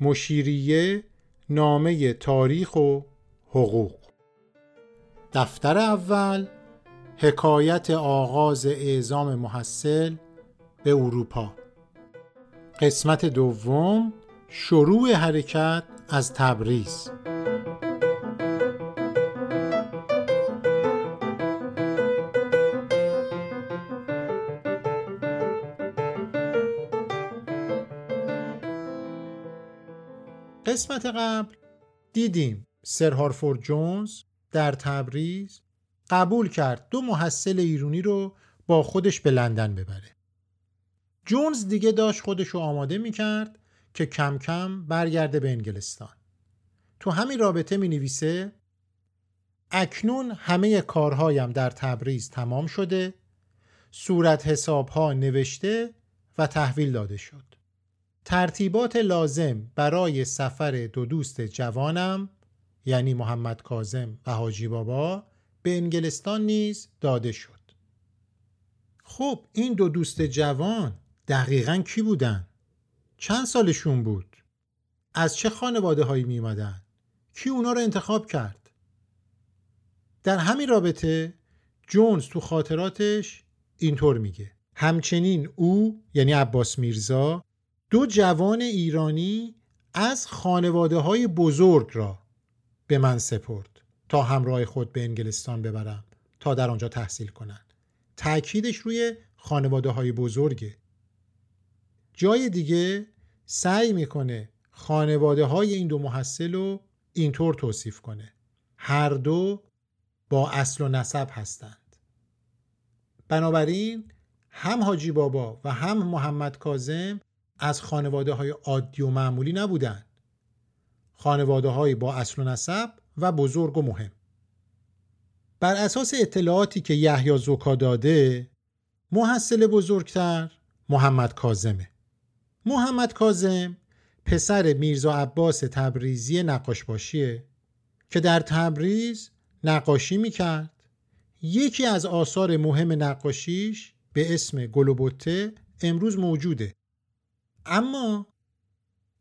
مشیریه نامه تاریخ و حقوق. دفتر اول حکایت آغاز اعزام محصل به اروپا. قسمت دوم شروع حرکت از تبریز. قسمت قبل دیدیم سر هارفورد جونز در تبریز قبول کرد دو محصل ایرونی رو با خودش به لندن ببره. جونز دیگه داشت خودش رو آماده می‌کرد که کم کم برگرده به انگلستان. تو همین رابطه می نویسه اکنون همه کارهایم در تبریز تمام شده صورت حسابها نوشته و تحویل داده شد. ترتیبات لازم برای سفر دو دوست جوانم یعنی محمد کازم و حاجی بابا به انگلستان نیز داده شد خب این دو دوست جوان دقیقا کی بودن؟ چند سالشون بود؟ از چه خانواده هایی می اومدن؟ کی اونا رو انتخاب کرد؟ در همین رابطه جونز تو خاطراتش اینطور میگه همچنین او یعنی عباس میرزا دو جوان ایرانی از خانواده های بزرگ را به من سپرد تا همراه خود به انگلستان ببرم تا در آنجا تحصیل کنند. تأکیدش روی خانواده های بزرگه جای دیگه سعی می‌کنه خانواده های این دو محصل رو اینطور توصیف کنه. هر دو با اصل و نسب هستند. بنابراین هم حاجی بابا و هم محمد کازم از خانواده های عادی و معمولی نبودند. خانواده های با اصل و نسب و بزرگ و مهم. بر اساس اطلاعاتی که یحیی زوکا داده محصل بزرگتر محمد کازمه. محمد کازم پسر میرزا عباس تبریزی نقاش باشیه که در تبریز نقاشی می‌کرد یکی از آثار مهم نقاشیش به اسم گلوبوته امروز موجوده اما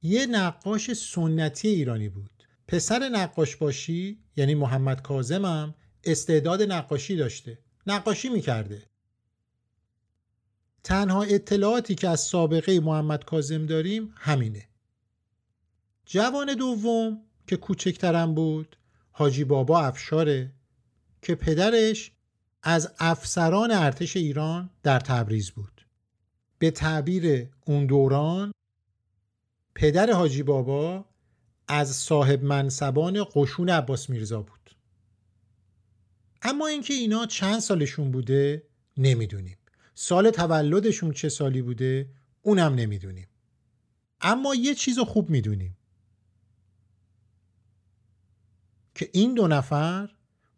یه نقاش سنتی ایرانی بود. پسر نقاش باشی یعنی محمد کازمم استعداد نقاشی داشته. نقاشی می‌کرده. تنها اطلاعاتی که از سابقه محمد کازم داریم همینه. جوان دوم که کوچکترم بود حاجی بابا افشاره که پدرش از افسران ارتش ایران در تبریز بود. به تعبیر اون دوران پدر حاجی بابا از صاحب منصبان قشون عباس میرزا بود. اما اینکه اینا چند سالشون بوده نمی‌دونیم. سال تولدشون چه سالی بوده اونم نمی‌دونیم. اما یه چیز خوب می‌دونیم. که این دو نفر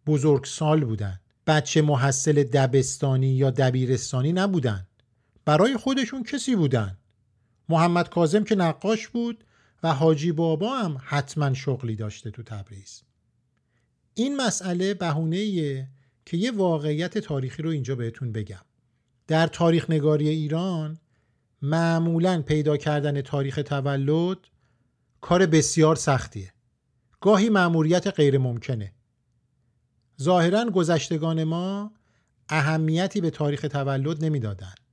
بزرگ سال بودن. بچه محصل دبستانی یا دبیرستانی نبودن. برای خودشون کسی بودن؟ محمد کازم که نقاش بود و حاجی بابا هم حتما شغلی داشته تو تبریز. این مسئله بهونه که یه واقعیت تاریخی رو اینجا بهتون بگم. در تاریخ نگاری ایران معمولا پیدا کردن تاریخ تولد کار بسیار سختیه. گاهی معموریت غیر ممکنه. ظاهرا گذشتگان ما اهمیتی به تاریخ تولد نمی‌دادند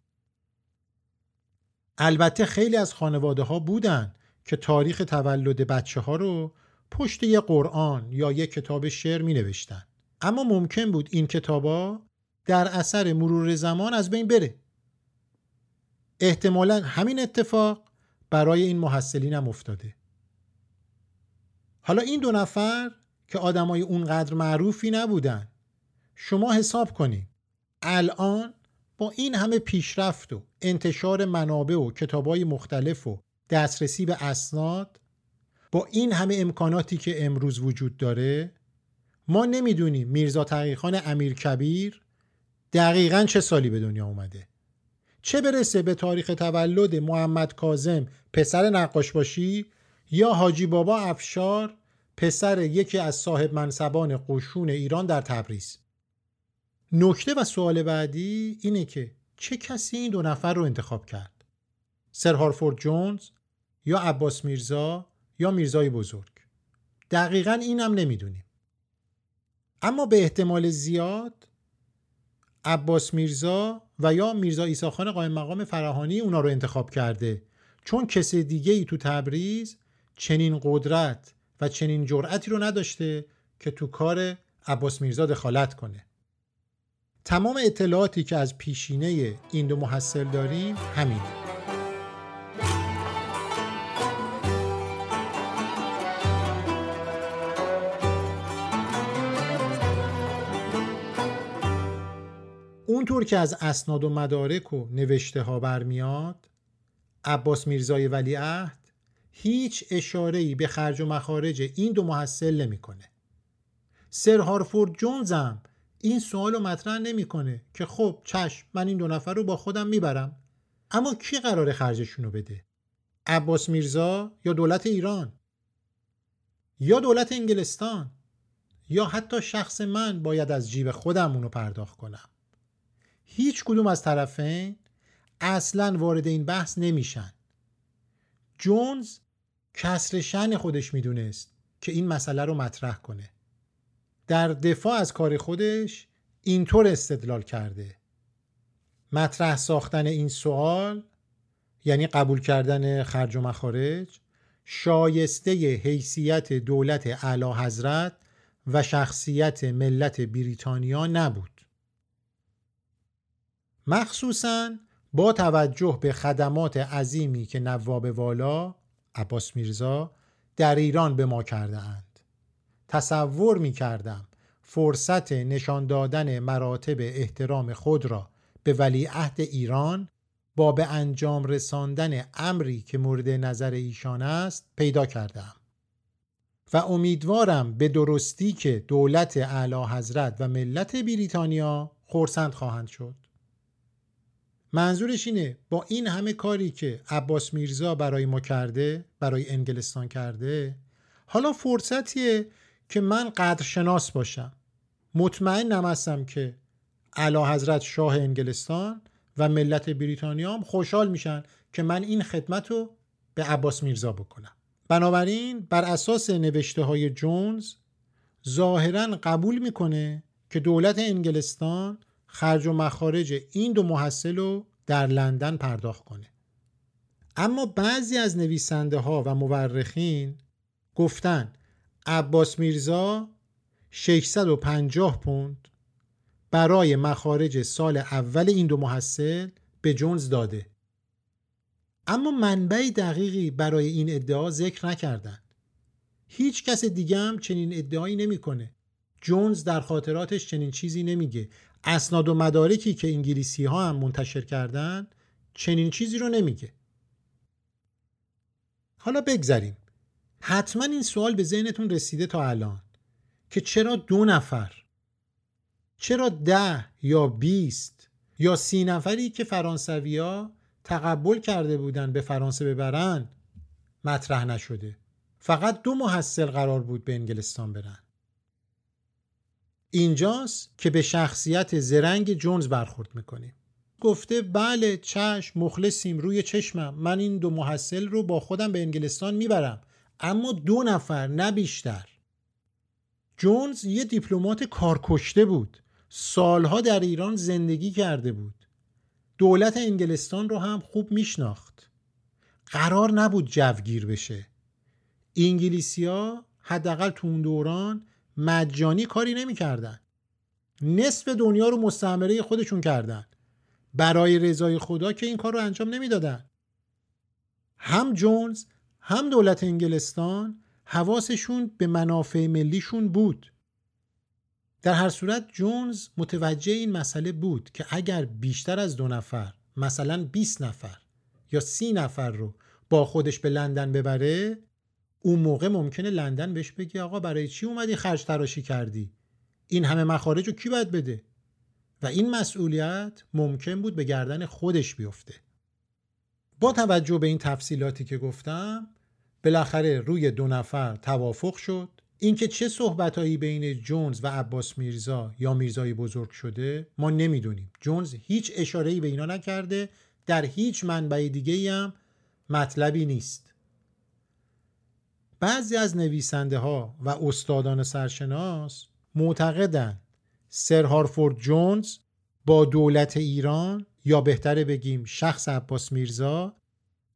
البته خیلی از خانواده ها بودن که تاریخ تولد بچه ها رو پشت یه قرآن یا یه کتاب شعر می نوشتن. اما ممکن بود این کتابا در اثر مرور زمان از بین بره. احتمالا همین اتفاق برای این محصلین هم افتاده. حالا این دو نفر که آدمای اونقدر معروفی نبودن شما حساب کنید الان این همه پیشرفت و انتشار منابع و کتابای مختلف و دسترسی به اسناد با این همه امکاناتی که امروز وجود داره ما نمی‌دونیم میرزا تقیخان امیر کبیر دقیقا چه سالی به دنیا اومده. چه برسه به تاریخ تولد محمد کازم پسر نقاش باشی یا حاجی بابا افشار پسر یکی از صاحب منصبان قشون ایران در تبریز؟ نکته و سوال بعدی اینه که چه کسی این دو نفر رو انتخاب کرد؟ سر هارفورد جونز یا عباس میرزا یا میرزای بزرگ؟ دقیقا اینم نمی‌دونیم. اما به احتمال زیاد عباس میرزا و یا میرزا ایساخان قائم مقام فراهانی اونا رو انتخاب کرده. چون کسی دیگه ای تو تبریز چنین قدرت و چنین جرأتی رو نداشته که تو کار عباس میرزا دخالت کنه. تمام اطلاعاتی که از پیشینه این دو محصل داریم همینه اونطور که از اسناد و مدارک و نوشته ها برمیاد عباس میرزای ولیعهد هیچ اشاره به خرج و مخارج این دو محصل نمی‌کنه. سر هارفورد جونز هم این سوال رو مطرح نمی‌کنه که خب چشم من این دو نفر رو با خودم می‌برم. اما کی قرار خرجشون رو بده؟ عباس میرزا یا دولت ایران؟ یا دولت انگلستان؟ یا حتی شخص من باید از جیب خودم اونو پرداخت کنم؟ هیچ کدوم از طرفین اصلا وارد این بحث نمیشن. جونز کسر شن خودش می‌دونست که این مسئله رو مطرح کنه. در دفاع از کار خودش اینطور استدلال کرده مطرح ساختن این سوال یعنی قبول کردن خرج و مخارج شایسته حیثیت دولت اعلی حضرت و شخصیت ملت بریتانیا نبود مخصوصا با توجه به خدمات عظیمی که نواب والا عباس میرزا در ایران به ما کرده اند. تصور می کردم فرصت نشان دادن مراتب احترام خود را به ولیعهد ایران با به انجام رساندن امری که مورد نظر ایشان است پیدا کردم. و امیدوارم به درستی که دولت اعلی حضرت و ملت بریتانیا خورسند خواهند شد. منظورش اینه با این همه کاری که عباس میرزا برای ما کرده برای انگلستان کرده حالا فرصتیه که من قدرشناس باشم. مطمئن هستم که علا حضرت شاه انگلستان و ملت بریتانیا هم خوشحال میشن که من این خدمت رو به عباس میرزا بکنم. بنابراین بر اساس نوشته های جونز ظاهرا قبول می‌کنه که دولت انگلستان خرج و مخارج این دو محصل رو در لندن پرداخت کنه. اما بعضی از نویسنده ها و مورخین گفتن عباس میرزا 650 پوند برای مخارج سال اول این دو محصل به جونز داده. اما منبع دقیقی برای این ادعا ذکر نکردند هیچ کس دیگه هم چنین ادعایی نمی‌کنه. جونز در خاطراتش چنین چیزی نمیگه. اسناد و مدارکی که انگلیسی ها هم منتشر کردن چنین چیزی رو نمیگه. حالا بگذریم. حتما این سوال به ذهنتون رسیده تا الان که چرا دو نفر؟ چرا ده یا بیست یا سی نفری که فرانسویا تقبل کرده بودن به فرانسه ببرن مطرح نشده؟ فقط دو محصل قرار بود به انگلستان برن. اینجاست که به شخصیت زرنگ جونز برخورد می‌کنیم. گفته بله چشم مخلصیم روی چشمم. من این دو محصل رو با خودم به انگلستان می‌برم. اما دو نفر نه بیشتر. جونز یه دیپلمات کارکشته بود. سالها در ایران زندگی کرده بود. دولت انگلستان رو هم خوب میشناخت. قرار نبود جوگیر بشه. انگلیسیا حداقل تو اون دوران مجانی کاری نمی‌کردن. نصف دنیا رو مستعمره خودشون کردن. برای رضای خدا که این کار رو انجام نمی‌دادن. هم جونز هم دولت انگلستان حواسشون به منافع ملیشون بود. در هر صورت جونز متوجه این مسئله بود که اگر بیشتر از دو نفر مثلا 20 نفر یا سی نفر رو با خودش به لندن ببره اون موقع ممکنه لندن بهش بگی آقا برای چی اومدی؟ خرج تراشی کردی؟ این همه مخارج رو کی باید بده؟ و این مسئولیت ممکن بود به گردن خودش بیفته. با توجه به این تفصیلاتی که گفتم بالاخره روی دو نفر توافق شد. اینکه چه صحبتهایی بین جونز و عباس میرزا یا میرزای بزرگ شده ما نمی‌دونیم. جونز هیچ اشاره‌ای به اینا نکرده. در هیچ منبع دیگه هم مطلبی نیست. بعضی از نویسنده ها و استادان سرشناس معتقدند سر هارفورد جونز با دولت ایران یا بهتره بگیم شخص عباس میرزا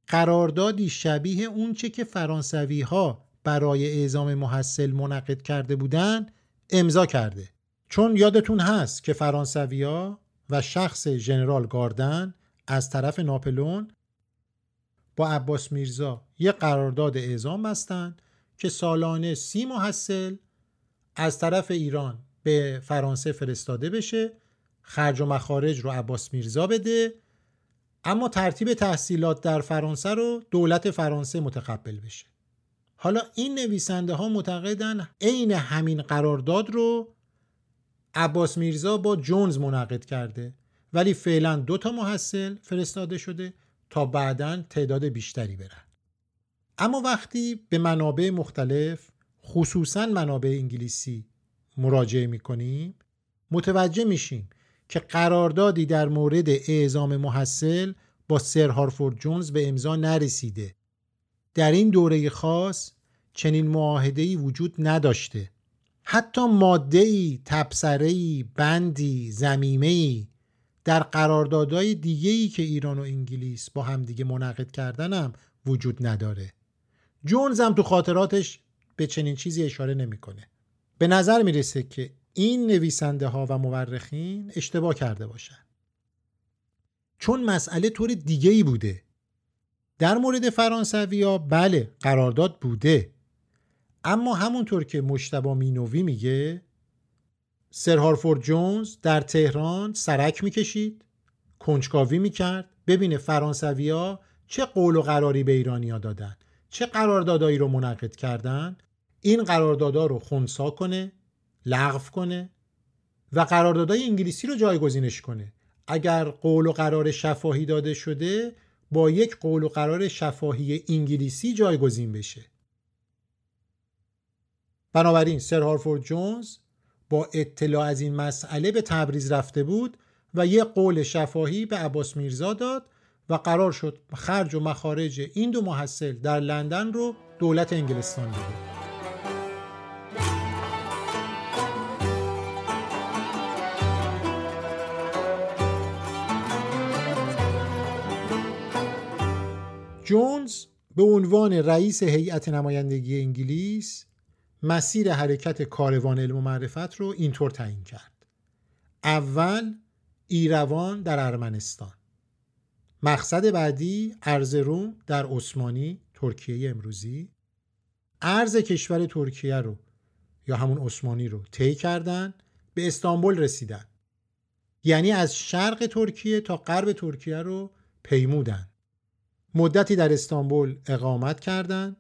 قراردادی شبیه اونچه که فرانسوی ها برای اعزام محصل منعقد کرده بودن امضا کرده. چون یادتون هست که فرانسویا و شخص ژنرال گاردن از طرف ناپلون با عباس میرزا یه قرارداد اعزام بستن که سالانه سی محصل از طرف ایران به فرانسه فرستاده بشه خرج و مخارج رو عباس میرزا بده اما ترتیب تحصیلات در فرانسه رو دولت فرانسه متقبل بشه. حالا این نویسنده ها معتقدن عین همین قرارداد رو عباس میرزا با جونز منعقد کرده ولی فعلا دو تا محصل فرستاده شده تا بعدا تعداد بیشتری برن. اما وقتی به منابع مختلف خصوصا منابع انگلیسی مراجعه می‌کنیم متوجه میشیم که قراردادی در مورد اعزام محصل با سر هارفورد جونز به امضا نرسیده. در این دوره خاص چنین معاهده‌ای وجود نداشته. حتی ماده‌ای، تبصره‌ای، بندی، زمیمه‌ای در قراردادهای دیگه‌ای که ایران و انگلیس با همدیگه منعقد کردن هم وجود نداره. جونز هم تو خاطراتش به چنین چیزی اشاره نمی‌کنه. به نظر می‌رسه که این نویسنده ها و مورخین اشتباه کرده باشن. چون مسئله طور دیگه ای بوده. در مورد فرانسوی ها بله قرارداد بوده. اما همونطور که مشتبا مینوی میگه سر هارفورد جونز در تهران سرک می‌کشید کنجکاوی می‌کرد ببینه فرانسوی ها چه قول و قراری به ایرانیا دادن چه قراردادایی رو منعقد کردن. این قراردادها رو خونسا کنه لغو کنه و قراردادهای انگلیسی رو جایگزینش کنه. اگر قول و قرار شفاهی داده شده با یک قول و قرار شفاهی انگلیسی جایگزین بشه. بنابراین سر هارفورد جونز با اطلاع از این مسئله به تبریز رفته بود و یک قول شفاهی به عباس میرزا داد و قرار شد خرج و مخارج این دو محصل در لندن رو دولت انگلستان بده جونز به عنوان رئیس هیئت نمایندگی انگلیس مسیر حرکت کاروان علم و معرفت رو اینطور تعیین کرد. اول ایروان در ارمنستان. مقصد بعدی ارز روم در عثمانی ترکیه امروزی. ارز کشور ترکیه رو یا همون عثمانی رو طی کردن به استانبول رسیدن. یعنی از شرق ترکیه تا غرب ترکیه رو پیمودن. مدتی در استانبول اقامت کردند.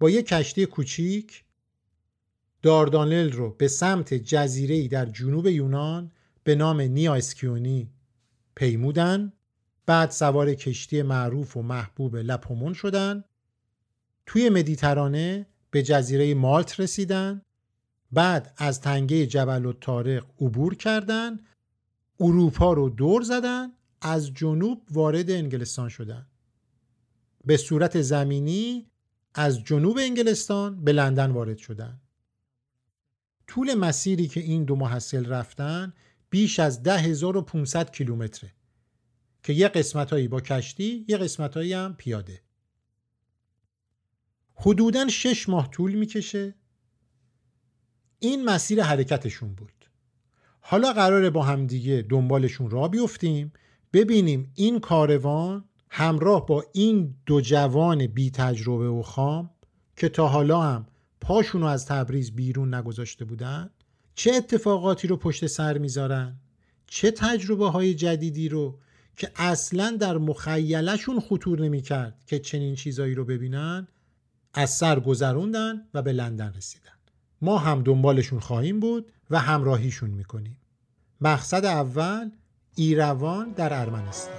با یک کشتی کوچیک داردانل رو به سمت جزیره‌ای در جنوب یونان به نام نیا اسکیونی پیمودن بعد سوار کشتی معروف و محبوب لپومون شدن توی مدیترانه به جزیره مالت رسیدن بعد از تنگه جبل و تارق عبور کردند. اروپا رو دور زدن از جنوب وارد انگلستان شدن. به صورت زمینی از جنوب انگلستان به لندن وارد شدن. طول مسیری که این دو محصل رفتن بیش از 10500 کیلومتره که یه قسمتهایی با کشتی یه قسمتهایی هم پیاده. حدوداً شش ماه طول می‌کشه. این مسیر حرکتشون بود. حالا قراره با همدیگه دنبالشون را بیفتیم. ببینیم این کاروان همراه با این دو جوان بی تجربه و خام که تا حالا هم پاشونو از تبریز بیرون نگذاشته بودن چه اتفاقاتی رو پشت سر می‌ذارن؟ چه تجربه های جدیدی رو که اصلا در مخیلشون خطور نمی‌کرد که چنین چیزایی رو ببینن از سر گذروندن و به لندن رسیدن. ما هم دنبالشون خواهیم بود و همراهیشون می‌کنیم. مقصد اول ایروان در ارمنستان.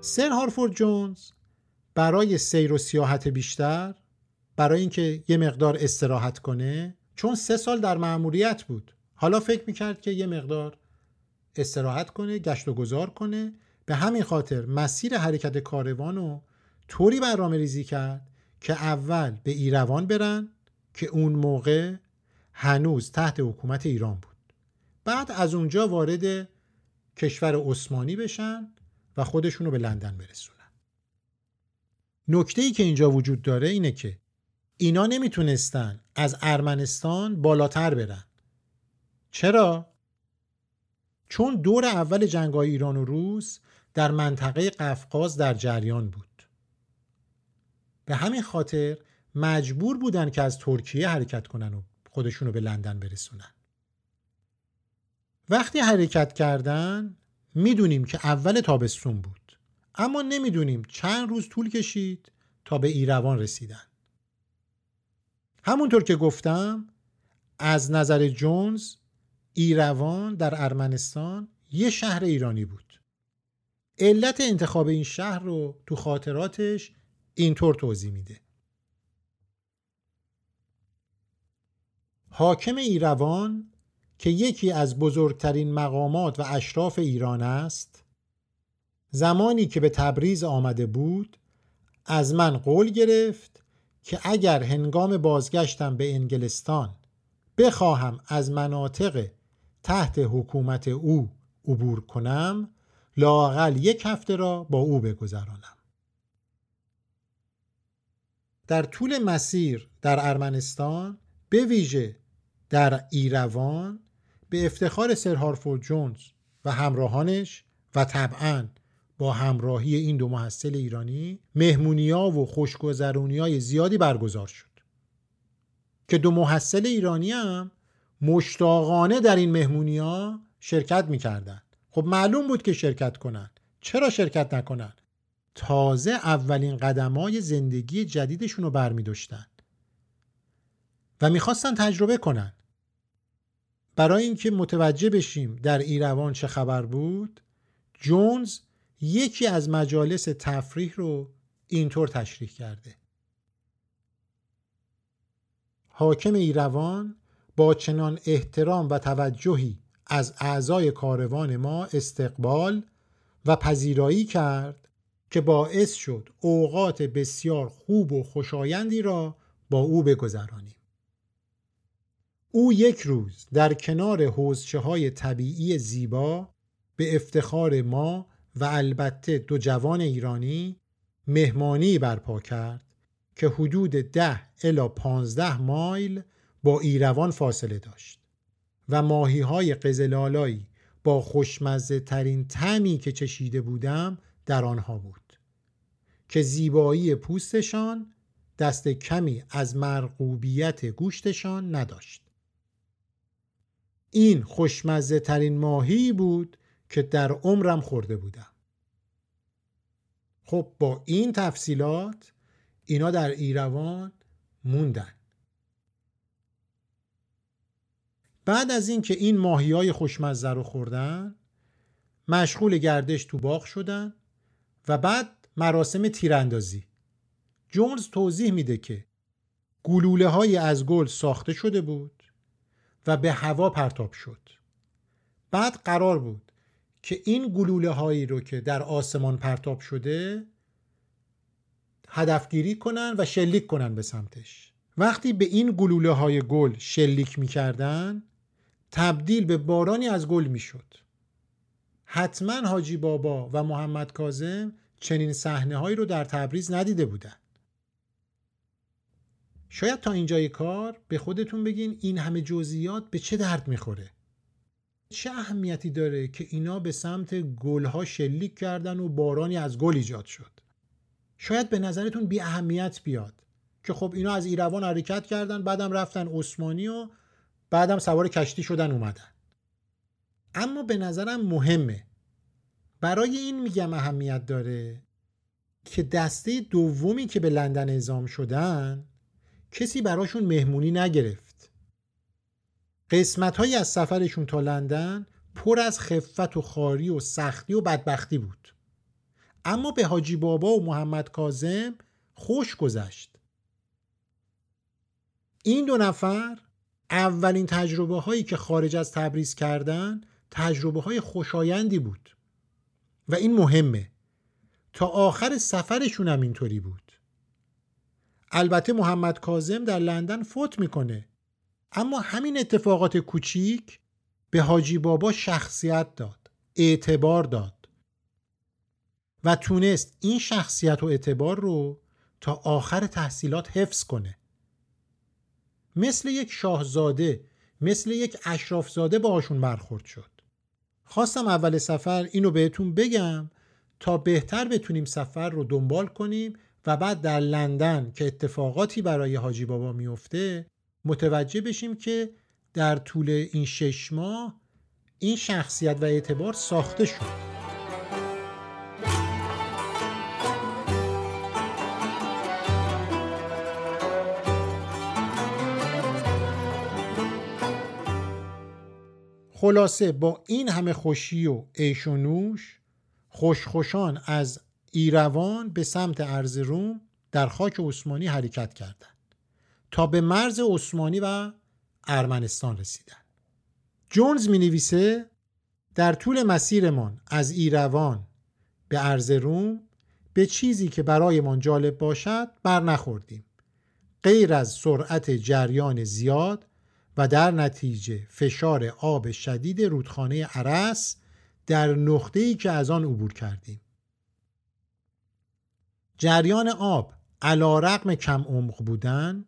سر هارفورد جونز برای سیر و سیاحت بیشتر برای اینکه یه مقدار استراحت کنه چون سه سال در مأموریت بود. حالا فکر می‌کرد که یه مقدار استراحت کنه گشت و گذار کنه. به همین خاطر مسیر حرکت کاروان رو طوری برنامه ریزی کرد که اول به ایروان برن که اون موقع هنوز تحت حکومت ایران بود. بعد از اونجا وارد کشور عثمانی بشن و خودشونو به لندن برسونن. نکته ای که اینجا وجود داره اینه که اینا نمی‌تونستن از ارمنستان بالاتر برن. چرا؟ چون دور اول جنگ ایران و روس در منطقه قفقاز در جریان بود. به همین خاطر مجبور بودن که از ترکیه حرکت کنن و خودشونو به لندن برسونن. وقتی حرکت کردن می‌دونیم که اول تابستون بود. اما نمی‌دونیم چند روز طول کشید تا به ایروان رسیدن. همونطور که گفتم از نظر جونز ایروان در ارمنستان یه شهر ایرانی بود. علت انتخاب این شهر رو تو خاطراتش اینطور توضیح میده. حاکم ایروان که یکی از بزرگترین مقامات و اشراف ایران است زمانی که به تبریز آمده بود از من قول گرفت که اگر هنگام بازگشتم به انگلستان بخواهم از مناطق تحت حکومت او عبور کنم لاقل یک هفته را با او بگذرانم. در طول مسیر در ارمنستان به ویژه در ایروان به افتخار سر هارفورد جونز و همراهانش و طبعا با همراهی این دو محصل ایرانی مهمونیا و خوشگذرونی های زیادی برگزار شد. که دو محصل ایرانی هم مشتاقانه در این مهمونیا شرکت می‌کردن خب معلوم بود که شرکت کنن. چرا شرکت نکنن؟ تازه اولین قدمای زندگی جدیدشون رو برمی و می‌خواستن تجربه کنن. برای اینکه متوجه بشیم در ایروان چه خبر بود جونز یکی از مجالس تفریح رو اینطور تشریح کرده. حاکم ایروان با چنان احترام و توجهی از اعضای کاروان ما استقبال و پذیرایی کرد که باعث شد اوقات بسیار خوب و خوشایندی را با او بگذرانیم. او یک روز در کنار حوزچه های طبیعی زیبا به افتخار ما و البته دو جوان ایرانی مهمانی برپا کرد که حدود ده الا پانزده مایل با ایروان فاصله داشت. و ماهی های قزلالایی با خوشمزه ترین تمی که چشیده بودم در آنها بود که زیبایی پوستشان دست کمی از مرغوبیت گوشتشان نداشت. این خوشمزه ترین ماهی بود که در عمرم خورده بودم. خب با این تفصیلات اینا در ایروان موندن. بعد از اینکه این, این ماهی های خوشمزه رو خوردن مشغول گردش تو باغ شدن و بعد مراسم تیراندازی. جونز توضیح میده که گلوله های از گل ساخته شده بود و به هوا پرتاب شد. بعد قرار بود که این گلوله هایی رو که در آسمان پرتاب شده هدفگیری کنن و شلیک کنن به سمتش. وقتی به این گلوله های گل شلیک می‌کردن تبدیل به بارانی از گل می‌شد. حتما حاجی بابا و محمد کازم چنین صحنه هایی رو در تبریز ندیده بودن شاید تا اینجای کار به خودتون بگین این همه جزئیات به چه درد می‌خوره. چه اهمیتی داره که اینا به سمت گلها شلیک کردن و بارانی از گل ایجاد شد؟ شاید به نظرتون بی اهمیت بیاد که خب اینا از ایروان حرکت کردن بعدم رفتن عثمانی و بعدم سوار کشتی شدن اومدن. اما به نظرم مهمه. برای این میگم اهمیت داره که دسته دومی که به لندن اعزام شدن کسی براشون مهمونی نگرفت. قسمت های از سفرشون تا لندن پر از خفت و خاری و سختی و بدبختی بود. اما به حاجی بابا و محمد کازم خوش گذشت. این دو نفر اولین تجربه هایی که خارج از تبریز کردن تجربه های خوشایندی بود. و این مهمه. تا آخر سفرشون هم اینطوری بود. البته محمد کازم در لندن فوت می‌کنه. اما همین اتفاقات کوچیک به حاجی بابا شخصیت داد اعتبار داد. و تونست این شخصیت و اعتبار رو تا آخر تحصیلات حفظ کنه. مثل یک شاهزاده مثل یک اشرافزاده باهاشون برخورد شد. خواستم اول سفر اینو بهتون بگم تا بهتر بتونیم سفر رو دنبال کنیم و بعد در لندن که اتفاقاتی برای حاجی بابا میفته متوجه بشیم که در طول این شش ماه این شخصیت و اعتبار ساخته شد. خلاصه با این همه خوشی و عیش و نوش خوشخوشان از ایروان به سمت ارزروم در خاک عثمانی حرکت کردند تا به مرز عثمانی و ارمنستان رسیدند. جونز می نویسه در طول مسیرمان از ایروان به ارزروم به چیزی که برایمان جالب باشد بر نخوردیم. غیر از سرعت جریان زیاد و در نتیجه فشار آب شدید رودخانه عرس در نقطه‌ای که از آن عبور کردیم. جریان آب علا رقم کم عمق بودن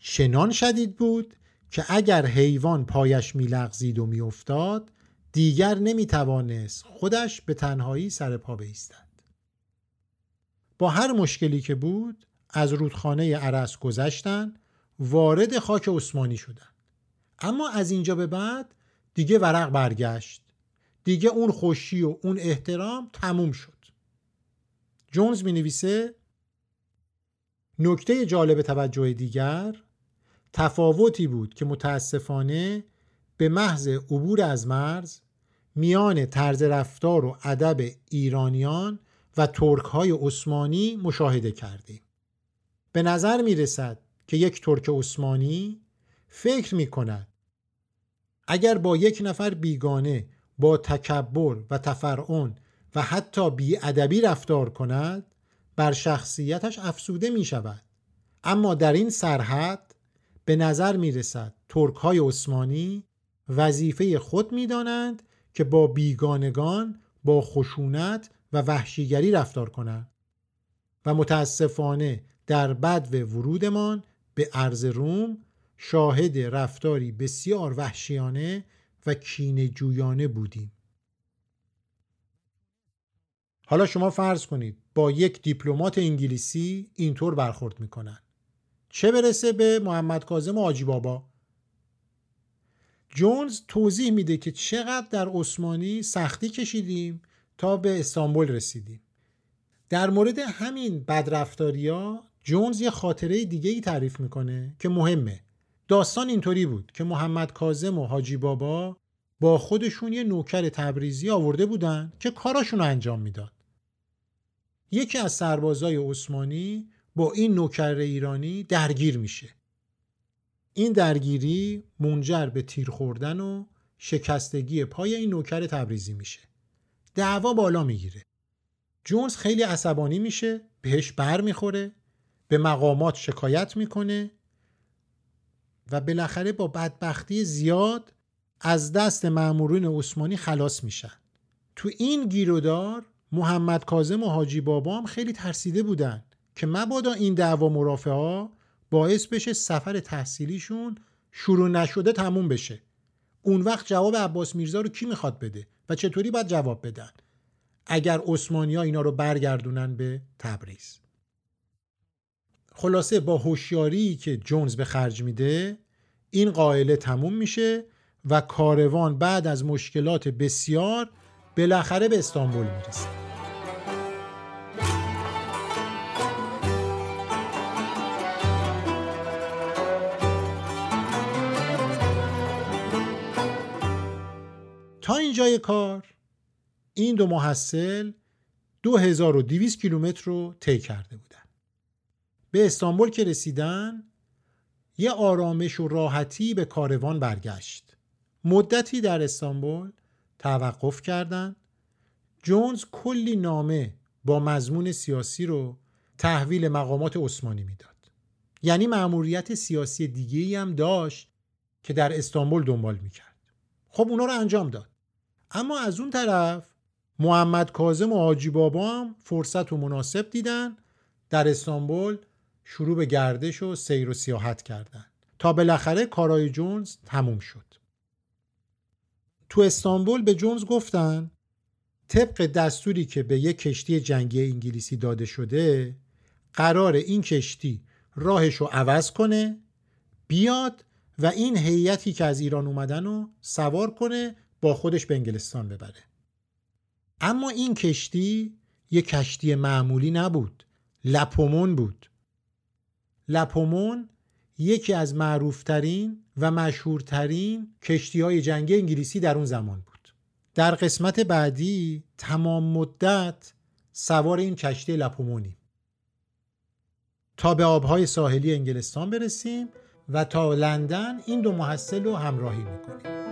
چنان شدید بود که اگر حیوان پایش میلغزید و میافتاد دیگر نمی‌توانست خودش به تنهایی سر پا بایستد با هر مشکلی که بود از رودخانه عرس گذشتن وارد خاک عثمانی شدن. اما از اینجا به بعد دیگه ورق برگشت. دیگه اون خوشی و اون احترام تموم شد. جونز می نویسه نکته جالب توجه دیگر تفاوتی بود که متاسفانه به محض عبور از مرز میان طرز رفتار و ادب ایرانیان و ترک های عثمانی مشاهده کردیم. به نظر می رسد که یک ترک عثمانی فکر می کند اگر با یک نفر بیگانه با تکبر و تفرعون و حتی بیادبی رفتار کند بر شخصیتش افسوده می شود اما در این سرحد به نظر می رسد ترک های عثمانی وظیفه خود می دانند که با بیگانگان با خشونت و وحشیگری رفتار کنند و متاسفانه در بد ورودمان به ارز روم شاهد رفتاری بسیار وحشیانه و کینه جویانه بودیم. حالا شما فرض کنید با یک دیپلمات انگلیسی اینطور برخورد می‌کنن. چه برسه به محمد کاظم و آجی بابا؟ جونز توضیح میده که چقدر در عثمانی سختی کشیدیم تا به استانبول رسیدیم. در مورد همین بدرفتاری ها جونز یه خاطره دیگه ای تعریف می‌کنه که مهمه داستان اینطوری بود که محمد کازم و حاجی بابا با خودشون یه نوکر تبریزی آورده بودن که کاراشون رو انجام می‌داد. یکی از سربازای عثمانی با این نوکر ایرانی درگیر میشه. این درگیری منجر به تیر خوردن و شکستگی پای این نوکر تبریزی میشه. دعوا بالا می‌گیره. جونز خیلی عصبانی میشه، بهش بر می‌خوره، به مقامات شکایت می‌کنه و بالاخره با بدبختی زیاد از دست مامورین عثمانی خلاص میشن. تو این گیرودار محمد کازم و حاجی بابا هم خیلی ترسیده بودن که مبادا این دعوا مرافعه ها باعث بشه سفر تحصیلیشون شروع نشده تموم بشه. اون وقت جواب عباس میرزا رو کی می‌خواد بده و چطوری باید جواب بدن؟ اگر عثمانی ها اینا رو برگردونن به تبریز. خلاصه با هوشیاری که جونز به خرج میده این قائله تموم میشه و کاروان بعد از مشکلات بسیار بالاخره به استانبول می‌رسه. تا اینجای کار این دو محصل 2200 کیلومتر رو طی کرده بودن به استانبول که رسیدن یه آرامش و راحتی به کاروان برگشت. مدتی در استانبول توقف کردند جونز کلی نامه با مضمون سیاسی رو تحویل مقامات عثمانی می‌داد. یعنی مأموریت سیاسی دیگه هم داشت که در استانبول دنبال می‌کرد. خب اونا رو انجام داد. اما از اون طرف محمد کازم و آجی بابا هم فرصت و مناسب دیدن در استانبول شروع به گردش و سیر و سیاحت کردند تا بالاخره کارای جونز تموم شد. تو استانبول به جونز گفتن طبق دستوری که به یک کشتی جنگی انگلیسی داده شده قرار این کشتی راهش رو عوض کنه بیاد و این هیئتی که از ایران اومدن رو سوار کنه با خودش به انگلستان ببره. اما این کشتی یک کشتی معمولی نبود لپومون بود. لپومون یکی از معروفترین و مشهورترین کشتی های جنگی انگلیسی در اون زمان بود. در قسمت بعدی تمام مدت سوار این کشتی لپومونیم. تا به آبهای ساحلی انگلستان برسیم و تا لندن این دو محصل رو همراهی می‌کنیم.